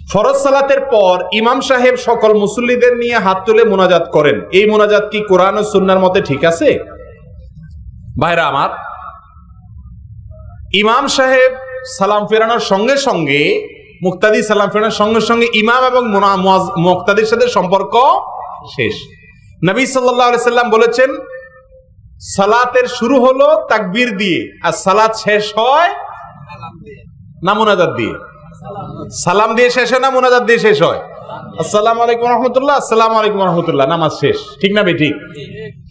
ফরজ সালাতের পর ইমাম সাহেব সকল মুসল্লিদের নিয়ে হাত তুলে মোনাজাত করেন। এই মোনাজাত কি কোরআন ও সুন্নার মতে ঠিক আছে? ভাইরা আমার, ইমাম সাহেব সালাম ফেরানোর সঙ্গে সঙ্গে, মুক্তাদি সালাম ফেরানোর সঙ্গে সঙ্গে ইমাম এবং মুক্তাদির সাথে সম্পর্ক শেষ। নবী আলাইহি সাল্লাম বলেছেন, সালাতের শুরু হলো তাকবীর দিয়ে আর সালাত শেষ হয় না মোনাজাত দিয়ে। সালাম দিয়ে শেষ হয় না, মোনাজাত দিয়ে শেষ হয়? আসসালামু আলাইকুম রহমতুল্লাহ, আসসালামু আলাইকুম রহমতুল্লাহ, নামাজ শেষ। ঠিক না বে ঠিক?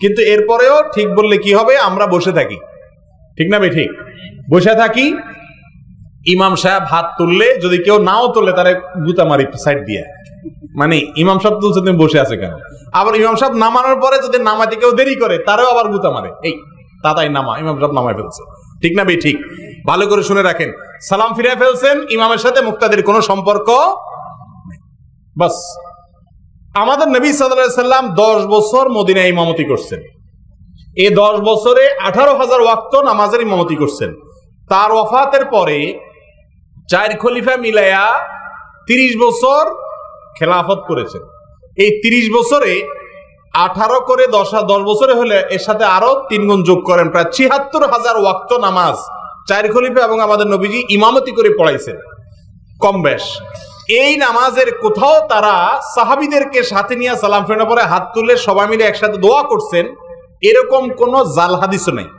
কিন্তু এরপরেও ঠিক বললে কি হবে? আমরা বসে থাকি। ঠিক না বে ঠিক? বসে থাকি, ইমাম সাহেব হাত তুললে যদি কেউ নাও তোলে, তারে গুতা মারি সাইড দিয়ে। মানে ইমাম সাহেব তুলছে, তুমি বসে আছে কেন? আবার ইমাম সাহেব নামানোর পরে যদি নামাতে কেউ দেরি করে, তারও আবার গুতা মারে। এই তাতাই নামা, ইমাম সাহেব নামায় ফেলছে। ঠিক না বে ঠিক ভালো করে শুনে রাখেন। সালাম ফিরে ফেলছেন, ইমামের সাথে মুক্তাদের কোনো সম্পর্ক। বাস। আমাদের নবী সাল্লাল্লাহু সাল্লাম দশ বছর মদিনায় ইমামতি করছেন। এই দশ বছরে আঠারো হাজার ওয়াক্ত নামাজের ইমামতি করছেন। তার ওয়াফাতের পরে চার খলিফা মিলাইয়া তিরিশ বছর খেলাফত করেছেন। এই তিরিশ বছরে আঠারো করে দশ দশ বছরে হলে এর সাথে আরও তিন গুণ যোগ করেন। প্রায় ছিয়াত্তর হাজার ওয়াক্ত নামাজ চার খলিফা এবং আমাদের নবীজি ইমামতি করে পড়াইছেন। কম বেশ। এই নামাজের কোথাও তারা সাহাবিদেরকে সাথে নিয়ে সালাম ফেরানোর পরে হাত তুলে সবাই মিলে একসাথে দোয়া করছেন, এরকম কোন জাল হাদিসও নেই।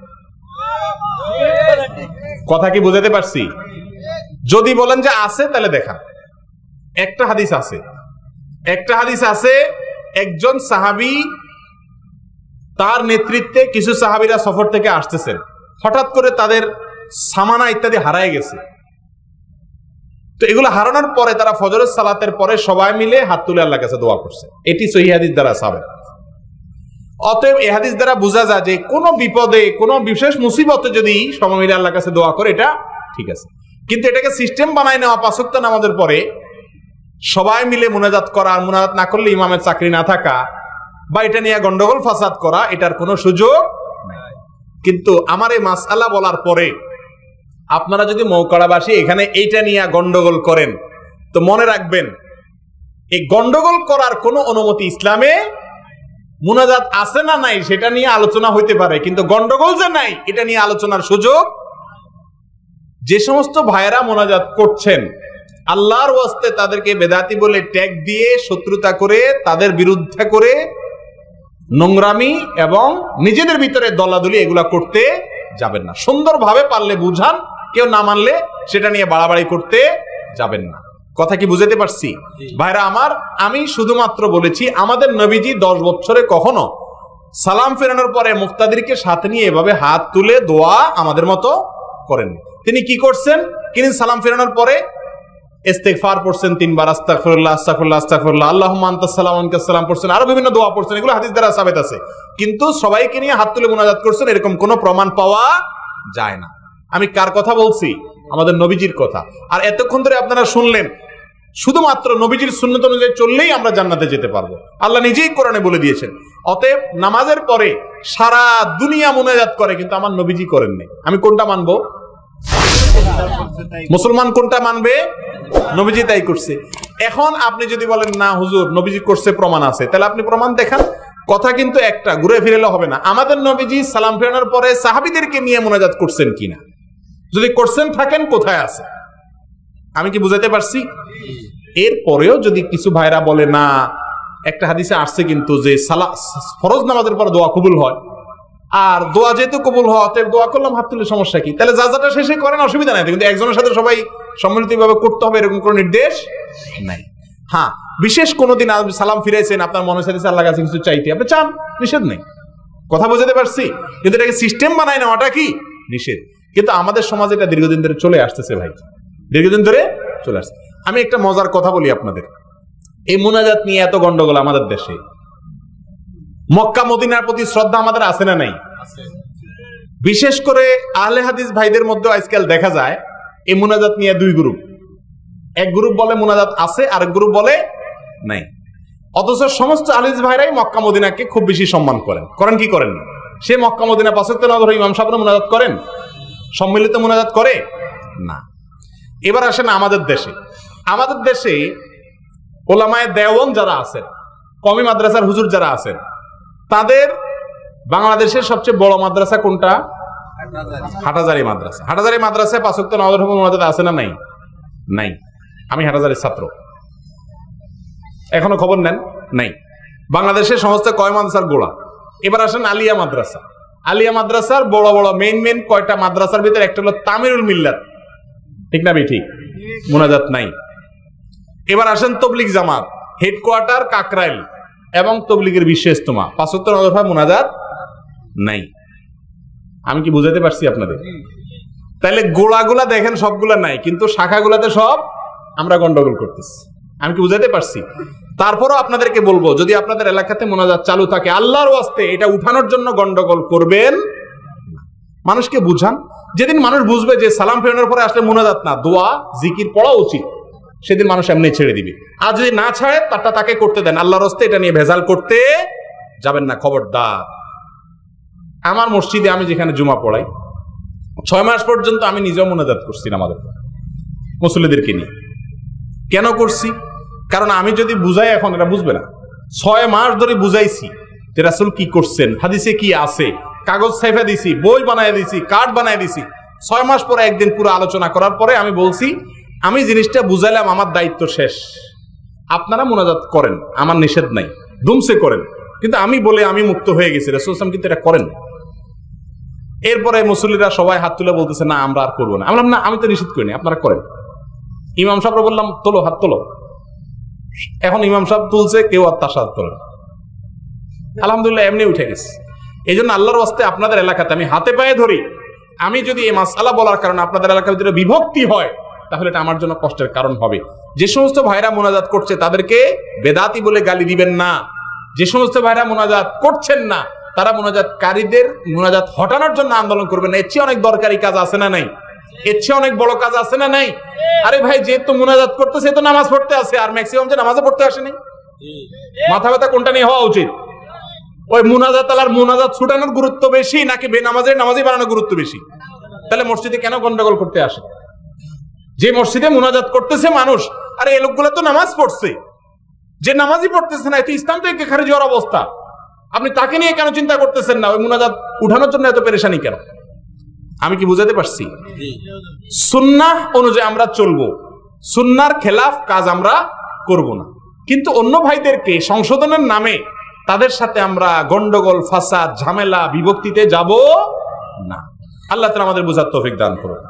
কথা কি বুঝাতে পারছি? যদি বলেন যে আছে, তাহলে দেখান। একটা হাদিস আছে। একটা হাদিস আছে একজন সাহাবি তার নেতৃত্বে কিছু সাহাবিরা সফর থেকে আসতেছেন হঠাৎ করে তাদের সামানা ইত্যাদি হারায় গেছে। তো এগুলো হারানোর পরে তারা ফজরের সালাতের পরে সবাই মিলে হাত তুলে আল্লাহ কাছে দোয়া করছে। এটি সহি হাদিস দ্বারা সাবেক। অতএব এ হাদিস দ্বারা বোঝা যায় যে কোনো বিপদে, কোনো বিশেষ মুসিবতে যদি সবাই মিলে আল্লাহ কাছে দোয়া করে, এটা ঠিক আছে। কিন্তু এটাকে সিস্টেম বানায় নেওয়া পাঁচক্ত নামাজের পরে সবাই মিলে মোনাজাত করা আর মুনাজাত না করলে ইমামের চাকরি না থাকা, বা এটা নিয়ে গন্ডগোল ফাসাদ করা, এটার কোনো সুযোগ। কিন্তু আমার এই মাসালা বলার পরে আপনারা যদি মৌকাড়াবাসী এখানে এইটা নিয়ে গন্ডগোল করেন, তো মনে রাখবেন, এই গন্ডগোল করার কোনো অনুমতি ইসলামে মুনাজাত আছে না নাই সেটা নিয়ে আলোচনা হইতে পারে, কিন্তু গন্ডগোল যে নাই, এটা নিয়ে আলোচনার সুযোগ, যে সমস্ত ভাইয়েরা মোনাজাত করছেন আল্লাহর ওয়াস্তে তাদেরকে বেদাতি বলে ট্যাগ দিয়ে শত্রুতা করে তাদের বিরুদ্ধে করে নোংরামি এবং নিজেদের ভিতরে দলাদলি এগুলা করতে যাবেন না। সুন্দরভাবে পারলে বুঝান কেউ না মানলে সেটা নিয়ে বাড়াবাড়ি করতে যাবেন না। কথা কি বুঝাতে পারছি? ভাইরা আমার আমি শুধুমাত্র বলেছি আমাদের নবীজি দশ বছরে কখনো সালাম ফেরানোর পরে মুক্তাদিরকে সাথে নিয়ে এভাবে হাত তুলে দোয়া আমাদের মতো করেন তিনি কি করছেন? তিনি সালাম ফেরানোর পরে ইস্তেগফার পড়ছেন তিনবার, আস্তাগফিরুল্লাহ আস্তাগফিরুল্লাহ আস্তাগফিরুল্লাহ। আল্লাহুম্মা আনতাস সালাম আনকাস সালাম পড়ছেন। আরও বিভিন্ন দোয়া পড়ছেন। এগুলো হাদিস দ্বারা সাবেত আছে। কিন্তু সবাইকে নিয়ে হাত তুলে মুনাজাত করছেন, এরকম কোনো প্রমাণ পাওয়া যায় না। আমি কার কথা বলছি? আমাদের নবীজির কথা। আর এতক্ষণ ধরে আপনারা শুনলেন, শুধুমাত্র নবীজির সুন্নত অনুযায়ী চললেই আমরা জান্নাতে যেতে পারব। আল্লাহ নিজেই কোরআনে বলে দিয়েছেন, অতএব নামাজের পরে সারা দুনিয়া মুনাজাত করে, কিন্তু আমার নবীজি করেননি। আমি কোনটা মানবো? মুসলমান কোনটা মানবে? নবীজি তাই করছে। এখন আপনি যদি বলেন, না, হুজুর, নবীজি করছে, প্রমাণ আছে। তাহলে আপনি প্রমাণ দেখান। কথা কিন্তু একটা, ঘুরে ফিরেলে হবে না। আমাদের নবীজি সালাম ফেরানোর পরে সাহাবিদেরকে নিয়ে মোনাজাত করছেন কিনা? যদি করছেন, থাকেন, কোথায় আছে? আমি কি বুঝাতে পারছি? এর পরেও যদি কিছু ভাইরা বলে, না, একটা হাদিসে আসছে কিন্তু যে সালা, ফরজ নামাজের পর দোয়া কবুল হয়। আর দোয়া যেহেতু কবুল হওয়া দোয়া করলাম, হাত তুলে সমস্যা কি? তাহলে যা যাটা শেষে করেন, অসুবিধা নাই। কিন্তু একজনের সাথে সবাই সম্মিলিতভাবে করতে হবে এরকম কোনো নির্দেশ নাই। হ্যাঁ বিশেষ কোনো দিন সালাম ফিরাইছেন আপনার মনে সাথে আল্লাহ কাছে কিছু চাইতে আপনি চান নিষেধ নেই। কথা বোঝাতে পারছি? কিন্তু এটাকে সিস্টেম বানায় নেওয়াটা কি? নিষেধ। কিন্তু আমাদের সমাজে এটা দীর্ঘদিন ধরে চলে আসতেছে ভাই। দীর্ঘদিন ধরে চলে আসছে। আমি একটা মজার কথা বলি আপনাদের। এই মোনাজাত নিয়ে এত গন্ডগোল আমাদের দেশে। মক্কা মদিনার প্রতি শ্রদ্ধা আমাদের আছে না নাই? বিশেষ করে আহলে হাদিস ভাইদের মধ্যে আজকাল দেখা যায় এই মোনাজাত নিয়ে দুই গ্রুপ এক গ্রুপ বলে মোনাজাত আছে আর এক গ্রুপ বলে নাই। অথচ সমস্ত আলিজ ভাইরাই মক্কা মদিনাকে খুব বেশি সম্মান করেন। করেন কি করেন না? সে মক্কা মদিনা পাশক্ত না ধরে ইমাম সাহেব মোনাজাত করেন? সম্মিলিত মোনাজাত করে? না। এবার আসেন আমাদের দেশে। আমাদের দেশে ওলামায় দেওয়ন যারা আছেন কমি মাদ্রাসার হুজুর যারা আছেন, তাদের বাংলাদেশের সবচেয়ে বড় মাদ্রাসা কোনটা? হাটাজারি মাদ্রাসা। হাটাজারি মাদ্রাসায় পাঁচক্ত নজর মোনাজাত আছে না নাই? নাই। আমি হাটাজারির ছাত্র। এখনও খবর নেন? নাই। বাংলাদেশের সমস্ত কয় মাদ্রাসার গোড়া? এবার আসেন আলিয়া মাদ্রাসা। আলিয়া মাদ্রাসার বড় বড় মেইন মেইন কয়টা মাদ্রাসার ভিতরে একটা হলো তামিরুল মিল্লাত। ঠিক না ঠিক মোনাজাত নাই। এবার আসেন তবলিগ জামাত হেডকোয়ার্টার কাকরাইল এবং তবলিগের বিশ্ব ইস্তমা পাঁচত্তর নজর মোনাজাত নাই। আমি কি বুঝাতে পারছি আপনাদের? তাহলে গোড়াগুলা দেখেন সবগুলা নাই, কিন্তু শাখাগুলাতে সব আমরা গন্ডগোল করতেছি। আমি কি বুঝাতে পারছি? তারপরও আপনাদেরকে বলব, যদি আপনাদের এলাকাতে মোনাজাত চালু থাকে, আল্লাহর ওয়াস্তে এটা উঠানোর জন্য গন্ডগোল করবেন মানুষকে বুঝান। যেদিন মানুষ বুঝবে যে সালাম ফেরানোর পরে আসলে মোনাজাত না, দোয়া, জিকির পড়া উচিত, সেদিন মানুষ এমনি ছেড়ে দিবে। আর যদি না ছাড়ে, তারটা তাকে করতে দেন। আল্লাহর হস্তে এটা নিয়ে ভেজাল করতে যাবেন না। খবরদার। আমার মসজিদে আমি যেখানে জুমা পড়াই, ছয় মাস পর্যন্ত আমি নিজেও মোনাজাত করছি আমাদের মুসল্লিদেরকে নিয়ে। কেন করছি? কারণ আমি যদি বুঝাই এখন এটা বুঝবে না। ছয় মাস ধরে বুঝাইছি যে রাসুল কি করছেন, হাদিসে কি আছে, কাগজ সাইফা দিছি, বই বানায় দিছি, কার্ড বানায় দিছি। ছয় মাস পরে একদিন পুরো আলোচনা করার পরে আমি বলছি, আমি জিনিসটা বুঝাইলাম, আমার দায়িত্ব শেষ। আপনারা মোনাজাত করেন, আমার নিষেধ নাই, দুমসে করেন। কিন্তু আমি বলে আমি মুক্ত হয়ে গেছি, রসুল ইসলাম কিন্তু এটা করেন। এরপরে মুসল্লিরা সবাই হাত তুলে বলতেছে, না, আমরা আর করব না। আমি না, আমি তো নিষেধ করিনি, আপনারা করেন। ইমাম সাহেবরা বললাম, তোলো, হাত তোলো। এখন ইমাম সাহেব তুলছে, কেউ আর তার সাথে তোলে আলহামদুলিল্লাহ, এমনি উঠে গেছে। এই জন্য আল্লাহর ওয়াস্তে আপনাদের এলাকাতে আমি হাতে পায়ে ধরি। আমি যদি এই মাসালা বলার কারণে আপনাদের এলাকার ভিতরে বিভক্তি হয়, তাহলে এটা আমার জন্য কষ্টের কারণ হবে। যে সমস্ত ভাইরা মোনাজাত করছে, তাদেরকে বেদাতি বলে গালি দিবেন না। যে সমস্ত ভাইরা মোনাজাত করছেন না তারা মোনাজাতকারীদের মোনাজাত হটানোর জন্য আন্দোলন করবেন এর চেয়ে অনেক দরকারি কাজ আছে না নাই? এর চেয়ে অনেক বড় কাজ আছে না নাই? আরে ভাই, যেহেতু মোনাজাত করতেছে তো নামাজ পড়তে আসে, আর ম্যাক্সিমাম যে নামাজে পড়তে আসে নাই মাথা ব্যথা কোনটা নিয়ে হওয়া উচিত? ওই মুনাজাত আলার মুনাজাত ছুটানোর গুরুত্ব বেশি, নাকি বেনামাজের নামাজই বানানোর গুরুত্ব বেশি? তাহলে মসজিদে কেন গন্ডগোল করতে আসে? যে মসজিদে মুনাজাত করতেছে মানুষ, আরে এই লোকগুলো তো নামাজ পড়ছে। যে নামাজই পড়তেছে না এতে ইসলাম থেকে খারিজ হওয়ার অবস্থা। আপনি তাকে নিয়ে কেন চিন্তা করতেছেন না? ওই মুনাজাত উঠানোর জন্য এত পেরেশানি কেন? আমি কি বুঝাতে পারছি? সুন্নাহ অনুযায়ী আমরা চলবো। সুন্নার খেলাফ কাজ আমরা করব না। কিন্তু অন্য ভাইদেরকে সংশোধনের নামে তাদের সাথে আমরা গন্ডগোল ফাসাদ ঝামেলা বিভক্তিতে যাব না। আল্লাহ তালা আমাদের বোঝার তৌফিক দান করুন